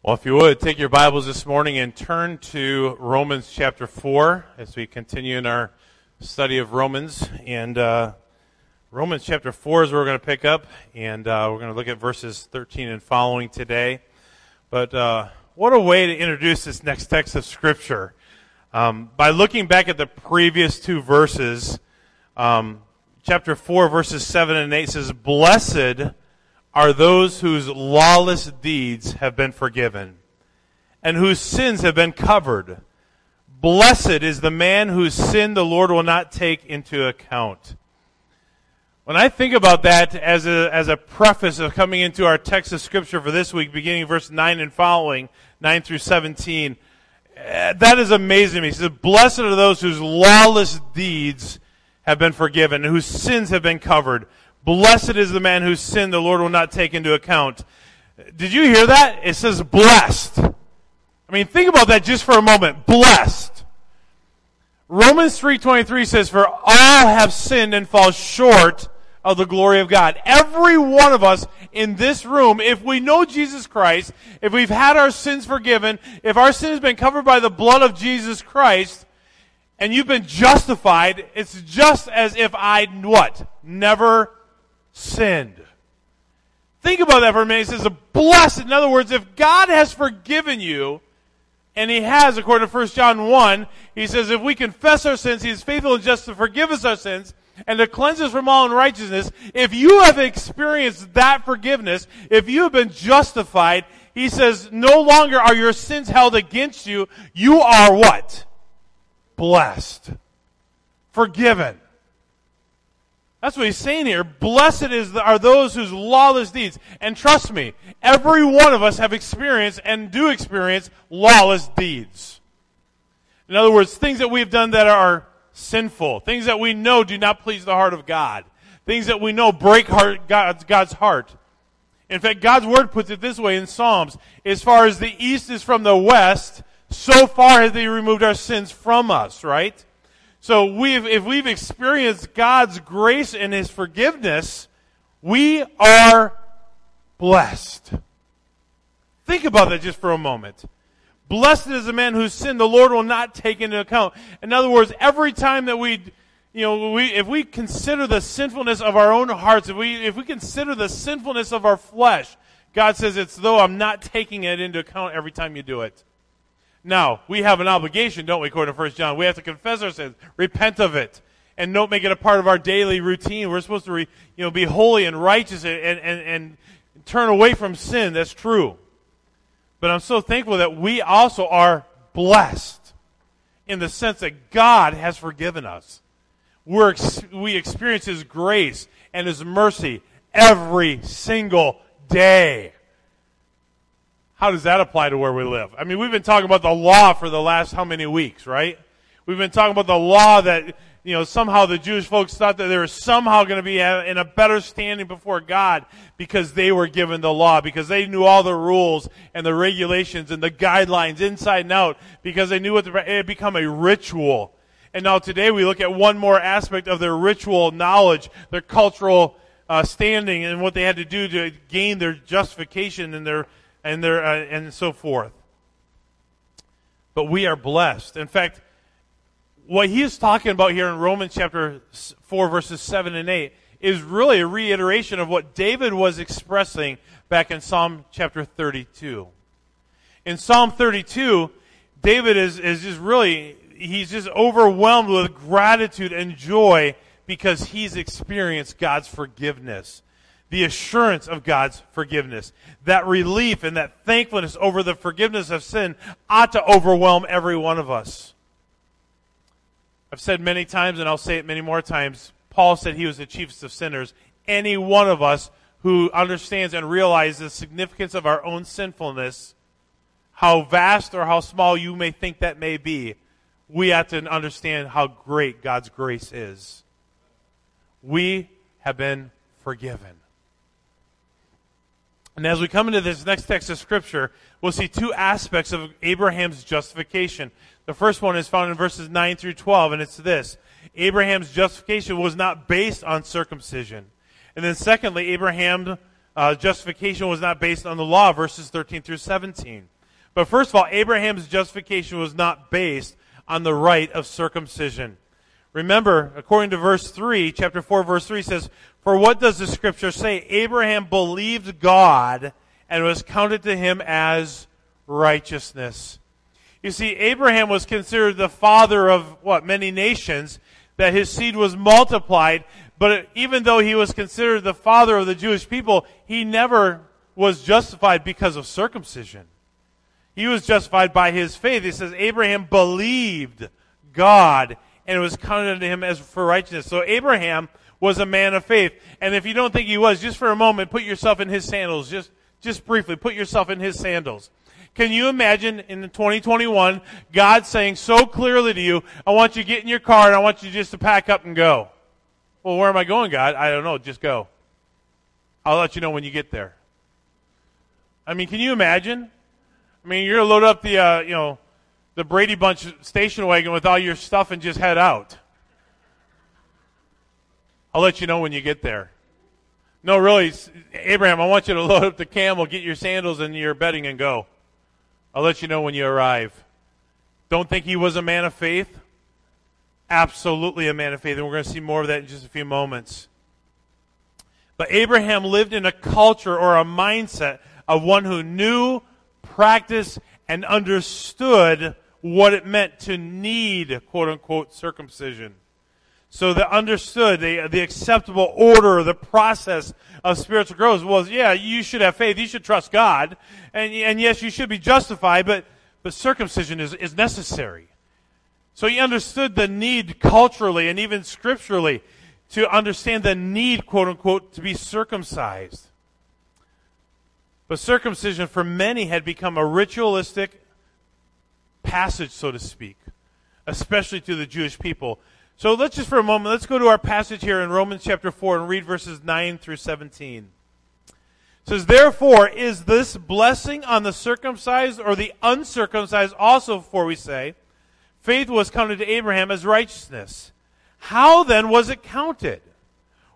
Well, if you would, take your Bibles this morning and turn to Romans chapter 4 as we continue in our study of Romans. And uh, Romans chapter 4 is where we're going to pick up, and uh, we're going to look at verses 13 and following today. But uh, what a way to introduce this next text of Scripture. Um, by looking back at the previous two verses, um, chapter 4, verses 7 and 8 says, Blessed are those whose lawless deeds have been forgiven and whose sins have been covered. Blessed is the man whose sin the Lord will not take into account. When I think about that as a, as a preface of coming into our text of scripture for this week, beginning verse 9 and following, 9 through 17, eh, that is amazing to me. He says, Blessed are those whose lawless deeds have been forgiven, whose sins have been covered. Blessed is the man whose sin the Lord will not take into account. Did you hear that? It says blessed. I mean, think about that just for a moment. Blessed. Romans 3.23 says, For all have sinned and fall short of the glory of God. Every one of us in this room, if we know Jesus Christ, if we've had our sins forgiven, if our sin has been covered by the blood of Jesus Christ, and you've been justified, it's just as if I'd what? Never sinned. Think about that for a minute. He says, blessed. In other words, if God has forgiven you, and he has, according to 1 John 1, he says, if we confess our sins, he is faithful and just to forgive us our sins and to cleanse us from all unrighteousness. If you have experienced that forgiveness, if you have been justified, he says, no longer are your sins held against you. You are what? Blessed. Forgiven. That's what he's saying here. Blessed is the, are those whose lawless deeds. And trust me, every one of us have experienced and do experience lawless deeds. In other words, things that we've done that are sinful, things that we know do not please the heart of God, things that we know break heart, God's, God's heart. In fact, God's word puts it this way in Psalms: "As far as the east is from the west, so far has He removed our sins from us." Right? So we've, if we've experienced God's grace and His forgiveness, we are blessed. Think about that just for a moment. Blessed is the man whose sin the Lord will not take into account. In other words, every time that we, you know, we, if we consider the sinfulness of our own hearts, if we, if we consider the sinfulness of our flesh, God says it's though I'm not taking it into account every time you do it. Now, we have an obligation, don't we, according to 1 John? We have to confess our sins, repent of it, and don't make it a part of our daily routine. We're supposed to re, you know, be holy and righteous and, and, and turn away from sin. That's true. But I'm so thankful that we also are blessed in the sense that God has forgiven us. We're, we experience His grace and His mercy every single day. How does that apply to where we live? I mean, we've been talking about the law for the last how many weeks, right? We've been talking about the law that, you know, somehow the Jewish folks thought that they were somehow going to be in a better standing before God because they were given the law, because they knew all the rules and the regulations and the guidelines inside and out, because they knew what the, it had become a ritual. And now today we look at one more aspect of their ritual knowledge, their cultural uh, standing, and what they had to do to gain their justification and their and there uh, and so forth. But we are blessed. In fact, what he is talking about here in Romans chapter 4 verses 7 and 8 is really a reiteration of what David was expressing back in Psalm chapter 32. In Psalm 32, David is, is just really, he's just overwhelmed with gratitude and joy because he's experienced God's forgiveness the assurance of God's forgiveness. That relief and that thankfulness over the forgiveness of sin ought to overwhelm every one of us. I've said many times, and I'll say it many more times, Paul said he was the chiefest of sinners. Any one of us who understands and realizes the significance of our own sinfulness, how vast or how small you may think that may be, we have to understand how great God's grace is. We have been forgiven. And as we come into this next text of Scripture, we'll see two aspects of Abraham's justification. The first one is found in verses 9 through 12, and it's this Abraham's justification was not based on circumcision. And then, secondly, Abraham's uh, justification was not based on the law, verses 13 through 17. But first of all, Abraham's justification was not based on the rite of circumcision. Remember, according to verse 3, chapter 4, verse 3 says, For what does the scripture say? Abraham believed God and was counted to him as righteousness. You see, Abraham was considered the father of what? Many nations, that his seed was multiplied. But even though he was considered the father of the Jewish people, he never was justified because of circumcision. He was justified by his faith. He says Abraham believed God and it was counted to him as for righteousness. So Abraham was a man of faith. And if you don't think he was, just for a moment, put yourself in his sandals. Just, just briefly, put yourself in his sandals. Can you imagine in 2021, God saying so clearly to you, I want you to get in your car and I want you just to pack up and go. Well, where am I going, God? I don't know. Just go. I'll let you know when you get there. I mean, can you imagine? I mean, you're going to load up the, uh, you know, the Brady Bunch station wagon with all your stuff and just head out. I'll let you know when you get there. No, really, Abraham, I want you to load up the camel, get your sandals and your bedding, and go. I'll let you know when you arrive. Don't think he was a man of faith? Absolutely a man of faith, and we're going to see more of that in just a few moments. But Abraham lived in a culture or a mindset of one who knew, practiced, and understood what it meant to need, quote unquote, circumcision. So they understood the, the acceptable order, the process of spiritual growth was, yeah, you should have faith, you should trust God, and, and yes, you should be justified, but, but circumcision is, is necessary. So he understood the need culturally and even scripturally to understand the need, quote unquote, to be circumcised. But circumcision for many had become a ritualistic passage, so to speak, especially to the Jewish people. So let's just for a moment, let's go to our passage here in Romans chapter 4 and read verses 9 through 17. It says, Therefore, is this blessing on the circumcised or the uncircumcised also, for we say, faith was counted to Abraham as righteousness. How then was it counted?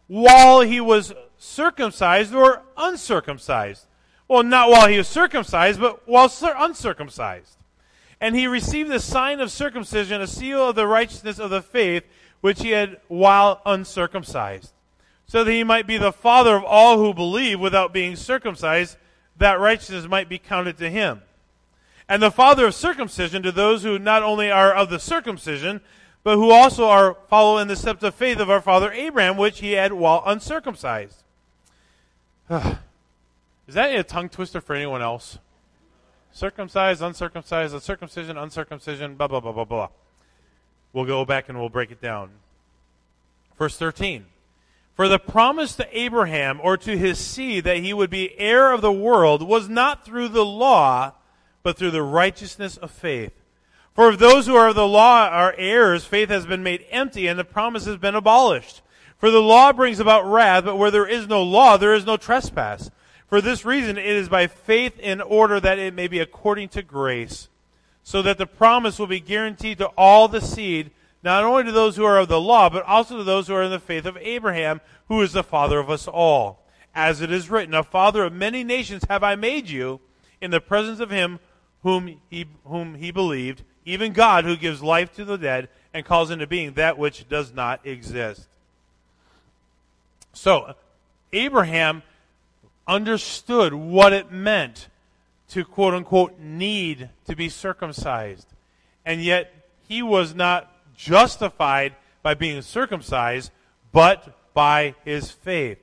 While he was circumcised or uncircumcised? Well, not while he was circumcised, but while uncircumcised and he received the sign of circumcision, a seal of the righteousness of the faith which he had while uncircumcised, so that he might be the father of all who believe without being circumcised, that righteousness might be counted to him. And the father of circumcision to those who not only are of the circumcision, but who also are follow in the steps of faith of our father Abraham, which he had while uncircumcised. Is that a tongue twister for anyone else? Circumcised, uncircumcised, circumcision, uncircumcision, blah, blah, blah, blah, blah. We'll go back and we'll break it down. Verse 13. For the promise to Abraham or to his seed that he would be heir of the world was not through the law, but through the righteousness of faith. For if those who are of the law are heirs, faith has been made empty and the promise has been abolished. For the law brings about wrath, but where there is no law, there is no trespass. For this reason, it is by faith in order that it may be according to grace, so that the promise will be guaranteed to all the seed, not only to those who are of the law, but also to those who are in the faith of Abraham, who is the father of us all. As it is written, A father of many nations have I made you, in the presence of him whom he, whom he believed, even God who gives life to the dead and calls into being that which does not exist. So, Abraham understood what it meant to quote unquote need to be circumcised. And yet he was not justified by being circumcised, but by his faith.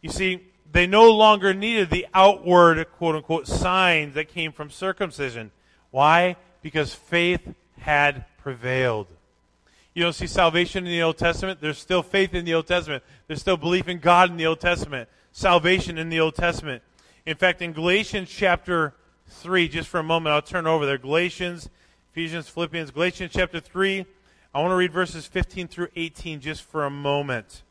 You see, they no longer needed the outward quote unquote signs that came from circumcision. Why? Because faith had prevailed. You don't see salvation in the Old Testament. There's still faith in the Old Testament. There's still belief in God in the Old Testament salvation in the Old Testament. In fact, in Galatians chapter 3, just for a moment, I'll turn over there. Galatians, Ephesians, Philippians, Galatians chapter 3. I want to read verses 15 through 18 just for a moment.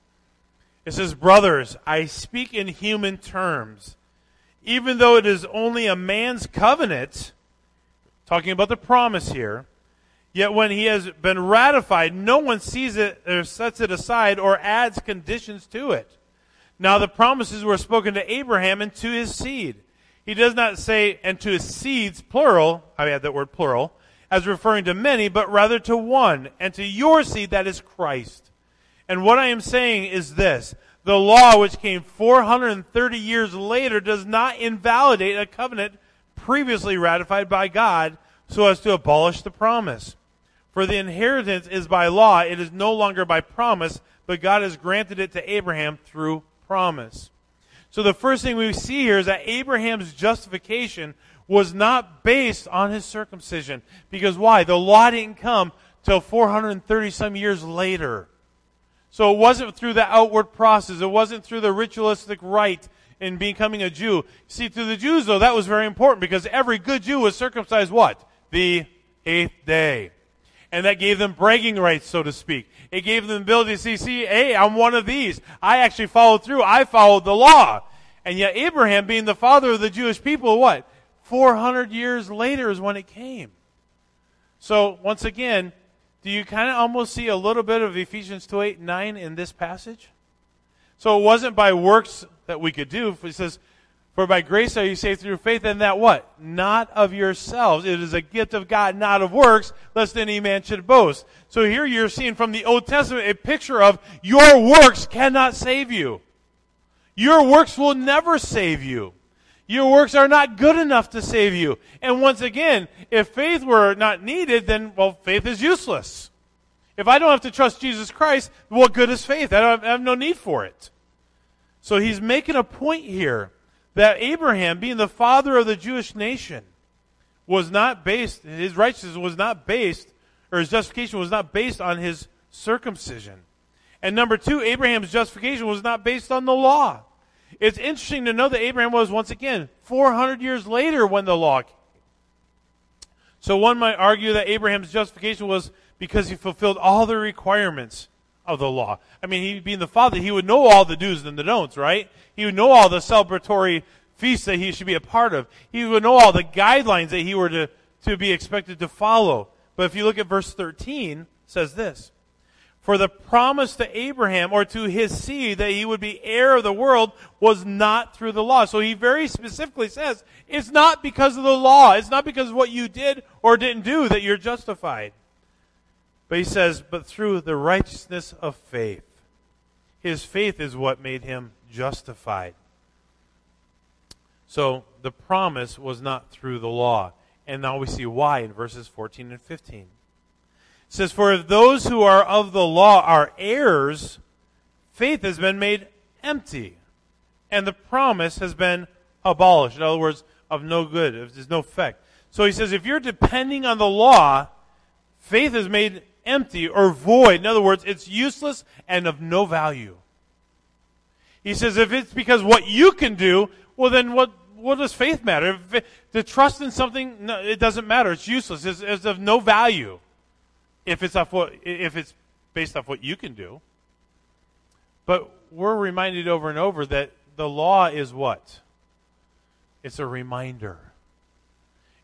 It says, Brothers, I speak in human terms. Even though it is only a man's covenant, talking about the promise here, yet when he has been ratified, no one sees it or sets it aside or adds conditions to it. Now the promises were spoken to Abraham and to his seed. He does not say, and to his seeds, plural, I add that word plural, as referring to many, but rather to one, and to your seed, that is Christ. And what I am saying is this. The law, which came 430 years later, does not invalidate a covenant previously ratified by God so as to abolish the promise. For the inheritance is by law, it is no longer by promise, but God has granted it to Abraham through promise. So the first thing we see here is that Abraham's justification was not based on his circumcision. Because why? The law didn't come till 430 some years later. So it wasn't through the outward process. It wasn't through the ritualistic rite in becoming a Jew. See, to the Jews though, that was very important because every good Jew was circumcised what? The eighth day. And that gave them bragging rights, so to speak. It gave them the ability to see, hey, I'm one of these. I actually followed through. I followed the law. And yet Abraham, being the father of the Jewish people, what? 400 years later is when it came. So, once again, do you kind of almost see a little bit of Ephesians 2 8 9 in this passage? So, it wasn't by works that we could do. It says, For by grace are you saved through faith, and that what? Not of yourselves. It is a gift of God, not of works, lest any man should boast. So, here you're seeing from the Old Testament a picture of your works cannot save you. Your works will never save you. Your works are not good enough to save you. And once again, if faith were not needed, then, well, faith is useless. If I don't have to trust Jesus Christ, what good is faith? I, have, I have no need for it. So he's making a point here that Abraham, being the father of the Jewish nation, was not based, his righteousness was not based, or his justification was not based on his circumcision. And number two, Abraham's justification was not based on the law. It's interesting to know that Abraham was, once again, 400 years later when the law came. So one might argue that Abraham's justification was because he fulfilled all the requirements of the law. I mean, he being the father, he would know all the do's and the don'ts, right? He would know all the celebratory feasts that he should be a part of. He would know all the guidelines that he were to, to be expected to follow. But if you look at verse 13, says this. For the promise to Abraham or to his seed that he would be heir of the world was not through the law. So he very specifically says, it's not because of the law. It's not because of what you did or didn't do that you're justified. But he says, but through the righteousness of faith. His faith is what made him justified. So the promise was not through the law. And now we see why in verses 14 and 15 It says, For if those who are of the law are heirs, faith has been made empty, and the promise has been abolished. In other words, of no good, there's no effect. So he says, if you're depending on the law, faith is made empty or void. In other words, it's useless and of no value. He says, if it's because what you can do, well, then what, what does faith matter? It, to trust in something, no, it doesn't matter. It's useless. It's, it's of no value if it's off what if it's based off what you can do. But we're reminded over and over that the law is what? It's a reminder.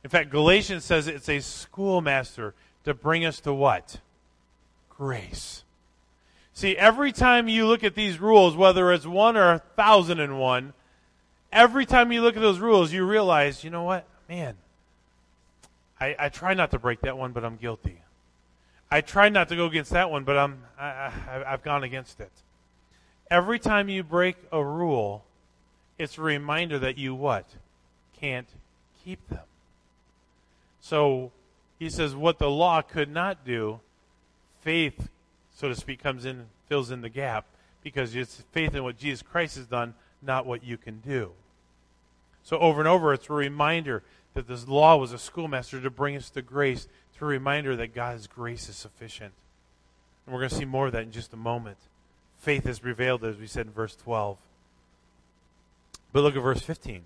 In fact, Galatians says it's a schoolmaster to bring us to what? Grace. See, every time you look at these rules, whether it's one or a thousand and one, every time you look at those rules, you realize, you know what? Man, I, I try not to break that one, but I'm guilty. I try not to go against that one, but I'm, I, I, I've gone against it. Every time you break a rule, it's a reminder that you what? Can't keep them. So he says what the law could not do, faith, so to speak, comes in, fills in the gap, because it's faith in what Jesus Christ has done, not what you can do. So over and over, it's a reminder that this law was a schoolmaster to bring us to grace a reminder that God's grace is sufficient. And we're going to see more of that in just a moment. Faith has prevailed, as we said in verse 12. But look at verse 15. It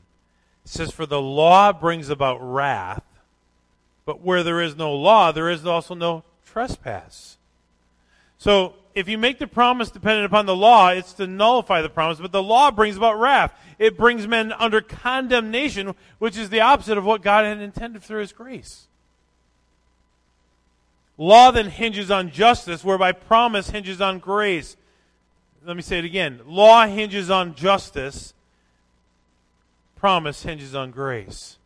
says, For the law brings about wrath, but where there is no law, there is also no trespass. So, if you make the promise dependent upon the law, it's to nullify the promise, but the law brings about wrath. It brings men under condemnation, which is the opposite of what God had intended through His grace. Law then hinges on justice, whereby promise hinges on grace. let me say it again. Law hinges on justice. Promise hinges on grace.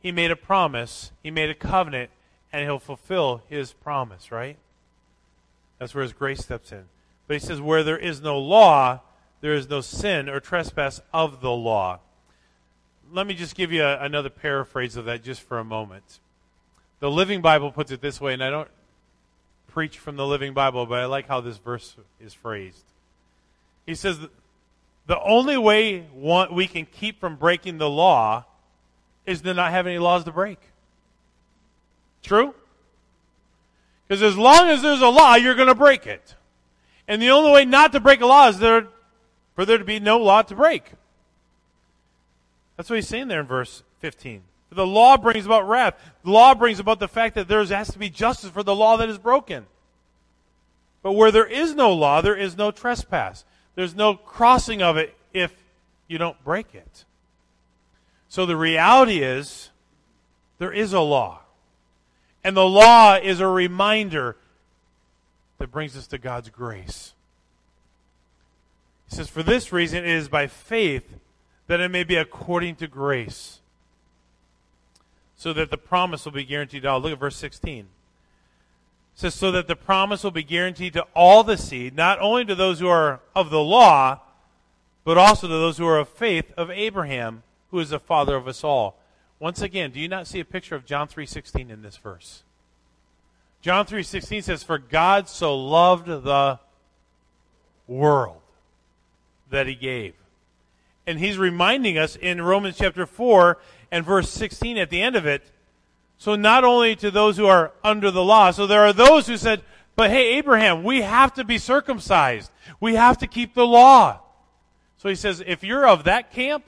He made a promise. He made a covenant and he'll fulfill his promise, right? That's where his grace steps in. But he says, where there is no law, there is no sin or trespass of the law. Let me just give you a, another paraphrase of that just for a moment. The Living Bible puts it this way, and I don't preach from the Living Bible, but I like how this verse is phrased. He says, the only way we can keep from breaking the law is to not have any laws to break. True? Because as long as there's a law, you're going to break it. And the only way not to break a law is there, for there to be no law to break. That's what he's saying there in verse 15. The law brings about wrath. The law brings about the fact that there has to be justice for the law that is broken. But where there is no law, there is no trespass. There's no crossing of it if you don't break it. So the reality is, there is a law. And the law is a reminder that brings us to God's grace. He says, For this reason, it is by faith that it may be according to grace, so that the promise will be guaranteed to all. Look at verse 16. It says, So that the promise will be guaranteed to all the seed, not only to those who are of the law, but also to those who are of faith of Abraham, who is the father of us all. Once again, do you not see a picture of John 3:16 in this verse? John 3:16 says for God so loved the world that he gave. And he's reminding us in Romans chapter 4 and verse 16 at the end of it. So not only to those who are under the law, so there are those who said, but hey, Abraham, we have to be circumcised. We have to keep the law. So he says, if you're of that camp,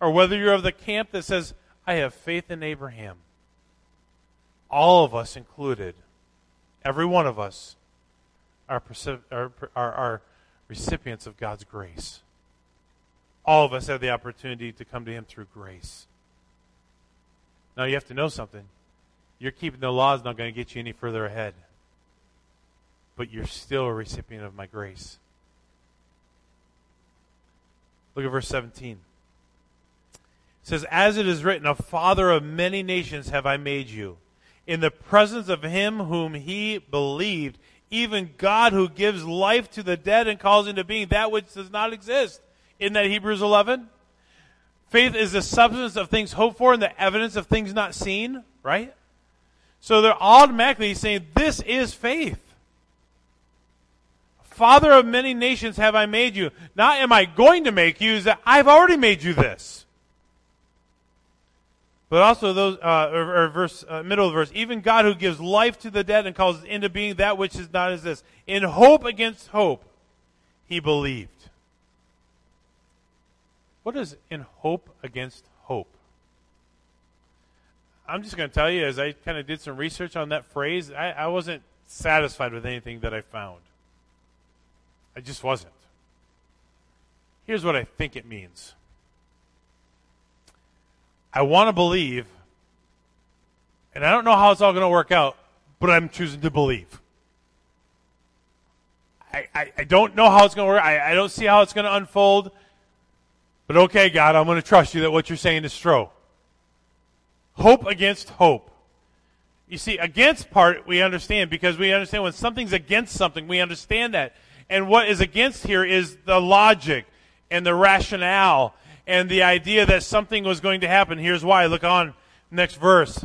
or whether you're of the camp that says, I have faith in Abraham, all of us included, every one of us, are, are, are, recipients of God's grace. All of us have the opportunity to come to Him through grace. Now, you have to know something. You're keeping the law is not going to get you any further ahead. But you're still a recipient of my grace. Look at verse 17 says, As it is written, a father of many nations have I made you. In the presence of him whom he believed, even God who gives life to the dead and calls into being that which does not exist. In that Hebrews 11? Faith is the substance of things hoped for and the evidence of things not seen, right? So they're automatically saying, This is faith. Father of many nations have I made you. Not am I going to make you, is that I've already made you this. But also those, uh, or, or verse, uh, middle of the verse, even God who gives life to the dead and calls into being that which is not as this. In hope against hope, he believed. What is in hope against hope? I'm just going to tell you, as I kind of did some research on that phrase, I, I wasn't satisfied with anything that I found. I just wasn't. Here's what I think it means. I want to believe, and I don't know how it's all going to work out, but I'm choosing to believe. I, I, I don't know how it's going to work. I, I don't see how it's going to unfold. But okay, God, I'm going to trust you that what you're saying is true. Hope against hope. You see, against part we understand because we understand when something's against something, we understand that. And what is against here is the logic and the rationale and the idea that something was going to happen. Here's why. Look on next verse.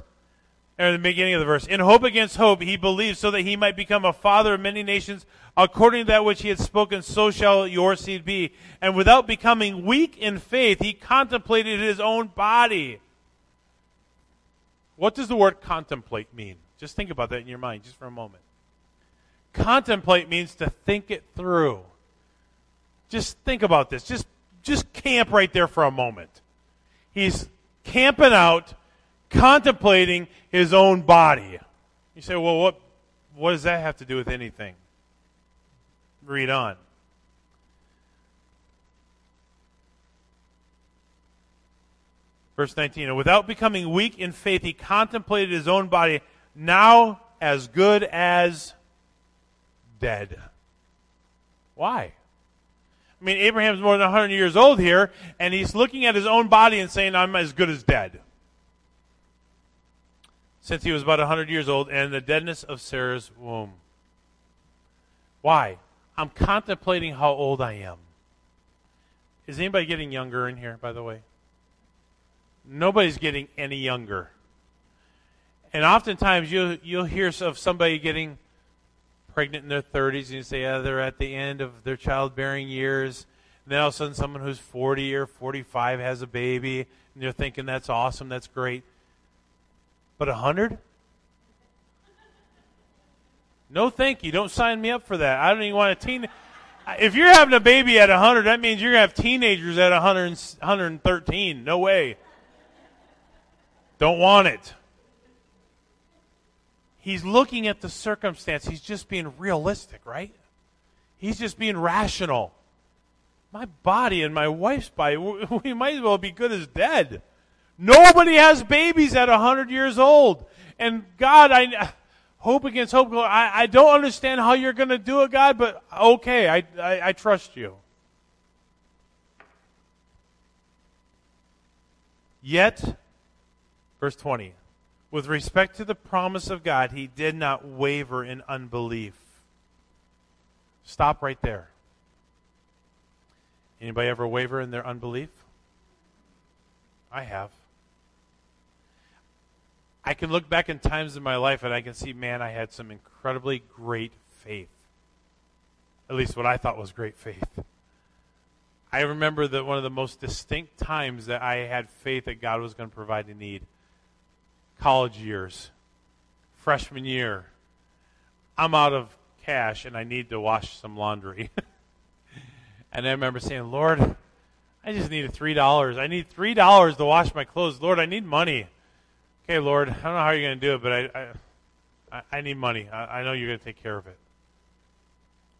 Or the beginning of the verse. In hope against hope, he believed so that he might become a father of many nations. According to that which he had spoken, so shall your seed be. And without becoming weak in faith, he contemplated his own body. What does the word contemplate mean? Just think about that in your mind, just for a moment. Contemplate means to think it through. Just think about this. Just just camp right there for a moment. He's camping out, contemplating his own body. You say, well, what, what does that have to do with anything? Read on. Verse 19, and without becoming weak in faith, he contemplated his own body now as good as dead. Why? I mean, Abraham's more than 100 years old here, and he's looking at his own body and saying, I'm as good as dead. Since he was about 100 years old, and the deadness of Sarah's womb. Why? I'm contemplating how old I am. Is anybody getting younger in here, by the way? Nobody's getting any younger. And oftentimes you'll, you'll hear of somebody getting pregnant in their 30s and you say, yeah, they're at the end of their childbearing years. And then all of a sudden someone who's 40 or 45 has a baby and you're thinking that's awesome, that's great. But 100? No, thank you. Don't sign me up for that. I don't even want a teen. If you're having a baby at 100, that means you're going to have teenagers at 100, 113. No way. Don't want it. He's looking at the circumstance. He's just being realistic, right? He's just being rational. My body and my wife's body, we might as well be good as dead. Nobody has babies at 100 years old. And God, I hope against hope. I, I don't understand how you're going to do it, God, but okay, I, I, I trust you. Yet, verse 20, with respect to the promise of God, he did not waver in unbelief. Stop right there. Anybody ever waver in their unbelief? I have. I can look back in times in my life and I can see, man, I had some incredibly great faith. At least what I thought was great faith. I remember that one of the most distinct times that I had faith that God was going to provide a need. College years, freshman year. I'm out of cash and I need to wash some laundry. and I remember saying, Lord, I just need three dollars. I need three dollars to wash my clothes. Lord, I need money okay, Lord, I don't know how you're going to do it, but I, I, I need money. I, I know you're going to take care of it.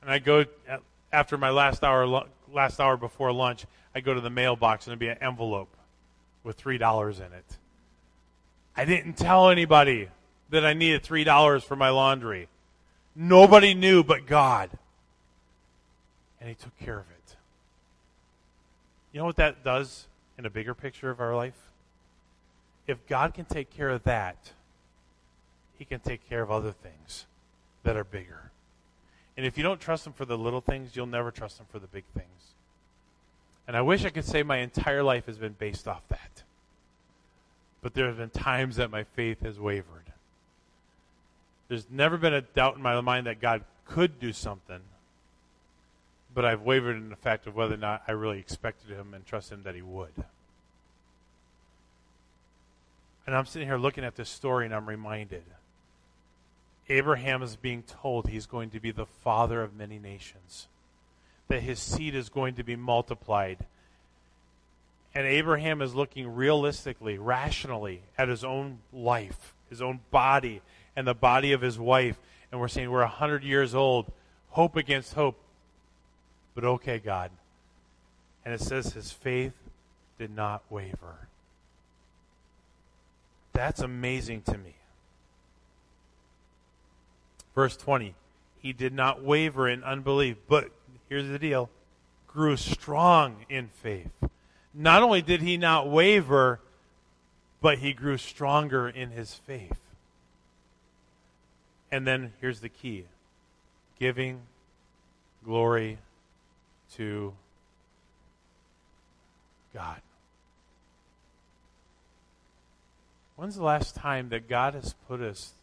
And I go uh, after my last hour, last hour before lunch. I go to the mailbox and there'd be an envelope with three dollars in it. I didn't tell anybody that I needed three dollars for my laundry. Nobody knew but God. And He took care of it. You know what that does in a bigger picture of our life? if God can take care of that, He can take care of other things that are bigger. And if you don't trust Him for the little things, you'll never trust Him for the big things. And I wish I could say my entire life has been based off that. But there have been times that my faith has wavered. There's never been a doubt in my mind that God could do something, but I've wavered in the fact of whether or not I really expected Him and trusted Him that He would. And I'm sitting here looking at this story and I'm reminded Abraham is being told he's going to be the father of many nations, that his seed is going to be multiplied. And Abraham is looking realistically, rationally at his own life, his own body, and the body of his wife. And we're saying we're 100 years old, hope against hope. But okay, God. And it says his faith did not waver. That's amazing to me. Verse 20 He did not waver in unbelief, but here's the deal grew strong in faith. Not only did he not waver, but he grew stronger in his faith. And then here's the key giving glory to God. When's the last time that God has put us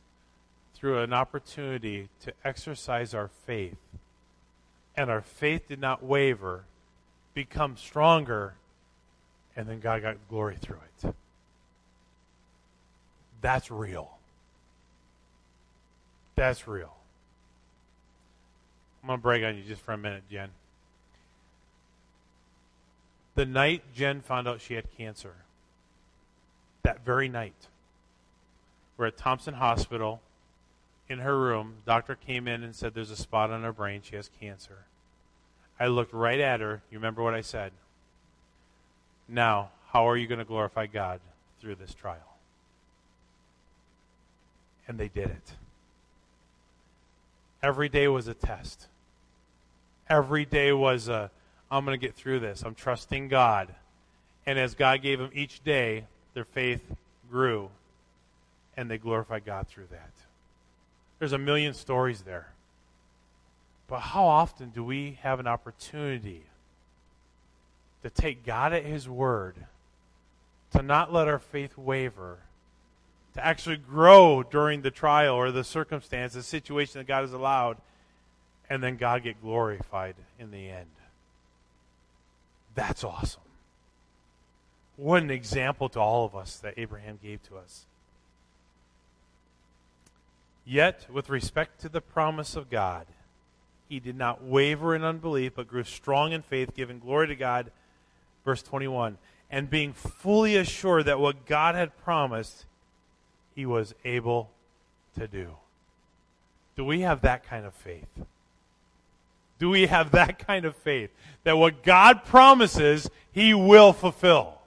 through an opportunity to exercise our faith and our faith did not waver, become stronger, and then God got glory through it? That's real. That's real. I'm going to break on you just for a minute, Jen. The night Jen found out she had cancer, that very night. We're at Thompson Hospital. In her room, doctor came in and said there's a spot on her brain. She has cancer. I looked right at her. You remember what I said? Now, how are you going to glorify God through this trial? And they did it. Every day was a test. Every day was a, I'm going to get through this. I'm trusting God. And as God gave them each day, their faith grew, and they glorified God through that. There's a million stories there. But how often do we have an opportunity to take God at His word, to not let our faith waver, to actually grow during the trial or the circumstance, the situation that God has allowed, and then God get glorified in the end? That's awesome. What an example to all of us that Abraham gave to us. Yet, with respect to the promise of God, he did not waver in unbelief, but grew strong in faith, giving glory to God. Verse 21 And being fully assured that what God had promised, he was able to do. Do we have that kind of faith? Do we have that kind of faith that what God promises, he will fulfill?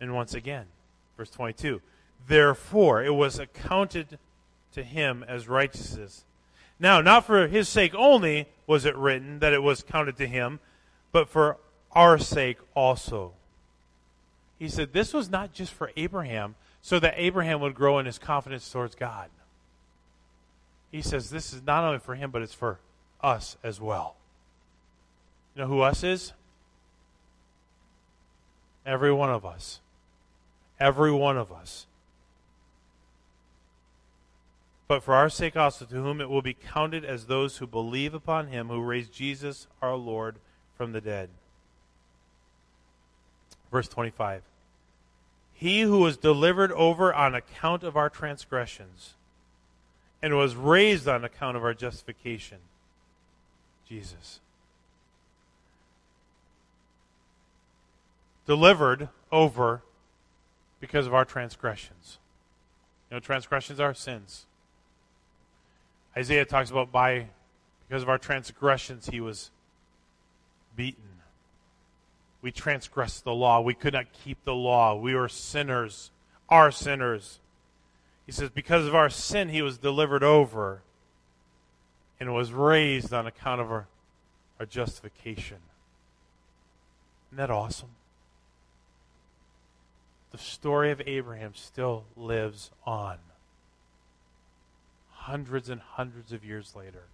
And once again, verse 22 Therefore, it was accounted to him as righteousness. Now, not for his sake only was it written that it was counted to him, but for our sake also. He said this was not just for Abraham, so that Abraham would grow in his confidence towards God. He says this is not only for him, but it's for us as well. You know who us is? Every one of us. Every one of us but for our sake also, to whom it will be counted as those who believe upon him who raised Jesus our Lord from the dead. Verse 25 He who was delivered over on account of our transgressions and was raised on account of our justification. Jesus. Delivered over because of our transgressions. You know, transgressions are sins. Isaiah talks about by because of our transgressions he was beaten. We transgressed the law. We could not keep the law. We were sinners, are sinners. He says, because of our sin, he was delivered over and was raised on account of our, our justification. Isn't that awesome? The story of Abraham still lives on hundreds and hundreds of years later,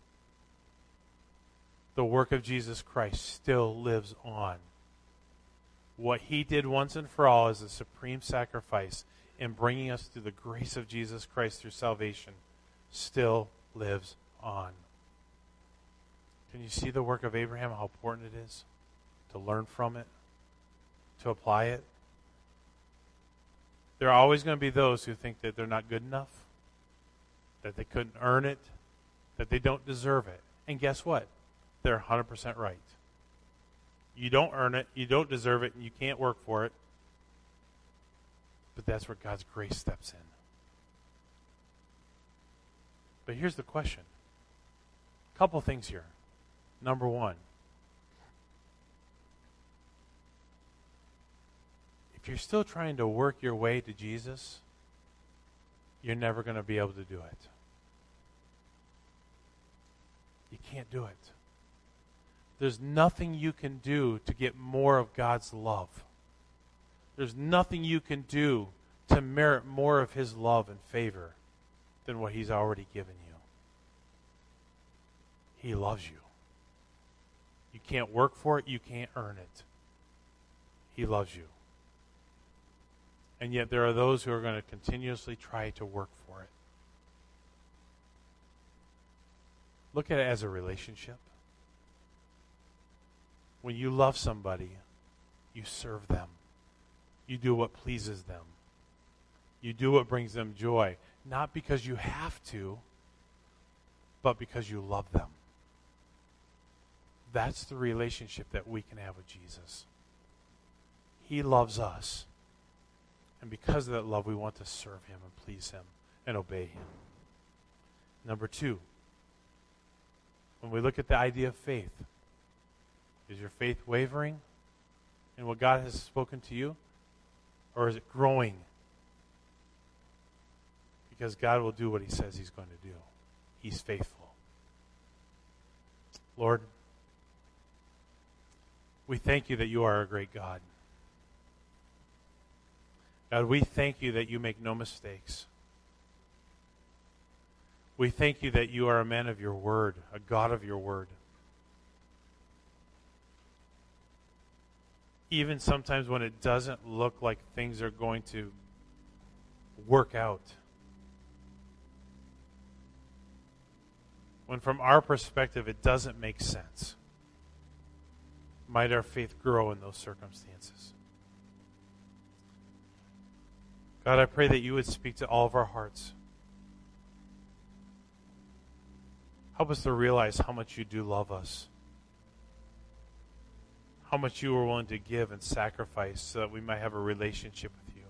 the work of Jesus Christ still lives on. What he did once and for all as a supreme sacrifice in bringing us through the grace of Jesus Christ through salvation still lives on. Can you see the work of Abraham, how important it is to learn from it, to apply it? There are always going to be those who think that they're not good enough that they couldn't earn it, that they don't deserve it. And guess what? They're 100% right. You don't earn it, you don't deserve it, and you can't work for it. But that's where God's grace steps in. But here's the question. A couple things here. Number one, if you're still trying to work your way to Jesus, you're never going to be able to do it. You can't do it. There's nothing you can do to get more of God's love. There's nothing you can do to merit more of His love and favor than what He's already given you. He loves you. You can't work for it, you can't earn it. He loves you. And yet there are those who are going to continuously try to work for it. Look at it as a relationship. When you love somebody, you serve them. You do what pleases them. You do what brings them joy. Not because you have to, but because you love them. That's the relationship that we can have with Jesus. He loves us. And because of that love, we want to serve him and please him and obey him. Number two, when we look at the idea of faith, is your faith wavering in what God has spoken to you? Or is it growing? Because God will do what he says he's going to do. He's faithful. Lord, we thank you that you are a great God. God, we thank you that you make no mistakes. We thank you that you are a man of your word, a God of your word. Even sometimes when it doesn't look like things are going to work out. When from our perspective it doesn't make sense. Might our faith grow in those circumstances? God, I pray that you would speak to all of our hearts. Help us to realize how much you do love us. How much you are willing to give and sacrifice so that we might have a relationship with you.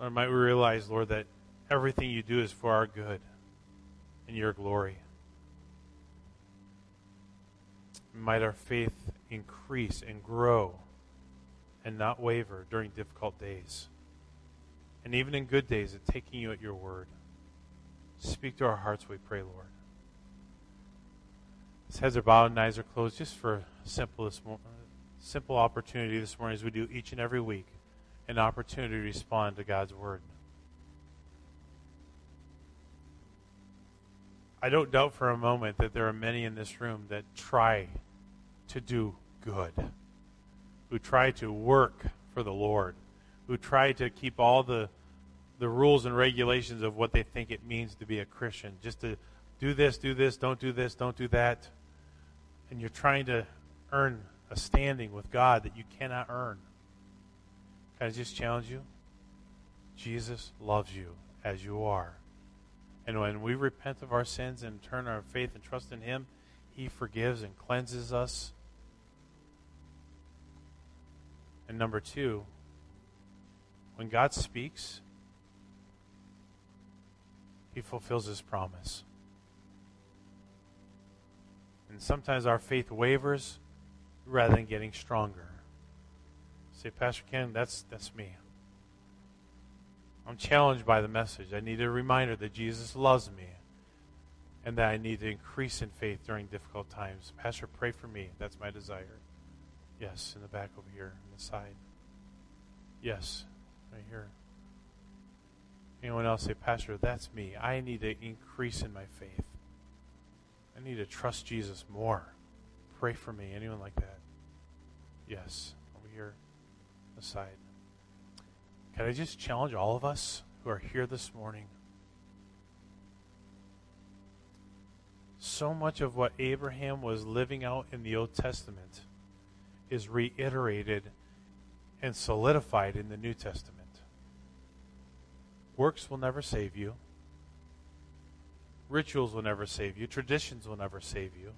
Or might we realize, Lord, that everything you do is for our good and your glory. Might our faith increase and grow and not waver during difficult days. And even in good days, at taking you at your word. Speak to our hearts, we pray, Lord. As heads are bowed and eyes are closed, just for a simple, this mo- simple opportunity this morning, as we do each and every week, an opportunity to respond to God's word. I don't doubt for a moment that there are many in this room that try to do good, who try to work for the Lord, who try to keep all the the rules and regulations of what they think it means to be a Christian. Just to do this, do this, don't do this, don't do that. And you're trying to earn a standing with God that you cannot earn. Can I just challenge you? Jesus loves you as you are. And when we repent of our sins and turn our faith and trust in Him, He forgives and cleanses us. And number two, when God speaks, He fulfills His promise. And sometimes our faith wavers rather than getting stronger. Say, Pastor Ken, that's, that's me. I'm challenged by the message. I need a reminder that Jesus loves me and that I need to increase in faith during difficult times. Pastor, pray for me. That's my desire. Yes, in the back over here, on the side. Yes, right here. Anyone else say, Pastor, that's me. I need to increase in my faith. I need to trust Jesus more. Pray for me. Anyone like that? Yes, over here, the side. Can I just challenge all of us who are here this morning? So much of what Abraham was living out in the Old Testament is reiterated and solidified in the New Testament. Works will never save you. Rituals will never save you. Traditions will never save you.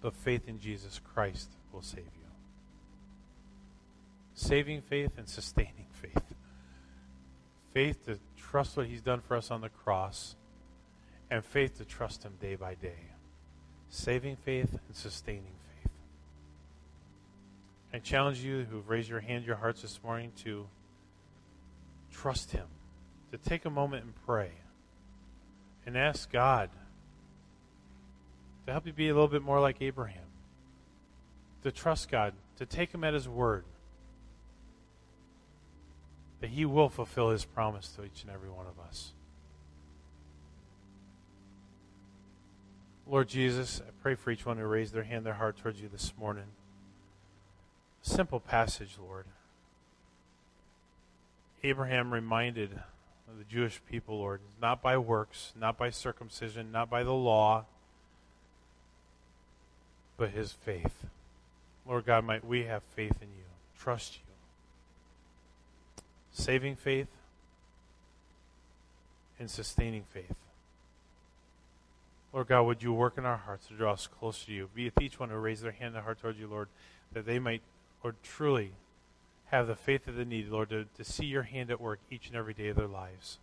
But faith in Jesus Christ will save you saving faith and sustaining faith. Faith to trust what he's done for us on the cross, and faith to trust him day by day. Saving faith and sustaining faith. I challenge you who've raised your hand, your hearts this morning to trust him, to take a moment and pray, and ask God to help you be a little bit more like Abraham, to trust God, to take him at his word that He will fulfill His promise to each and every one of us. Lord Jesus, I pray for each one who raised their hand, their heart towards you this morning. Simple passage, Lord. Abraham reminded the Jewish people, Lord, not by works, not by circumcision, not by the law, but his faith. Lord God, might we have faith in you, trust you saving faith, and sustaining faith. Lord God, would you work in our hearts to draw us closer to you? Be with each one who raised their hand and heart towards you, Lord, that they might, Lord, truly have the faith that they need, Lord, to, to see your hand at work each and every day of their lives.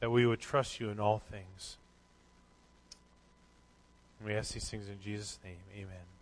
That we would trust you in all things. And we ask these things in Jesus' name. Amen.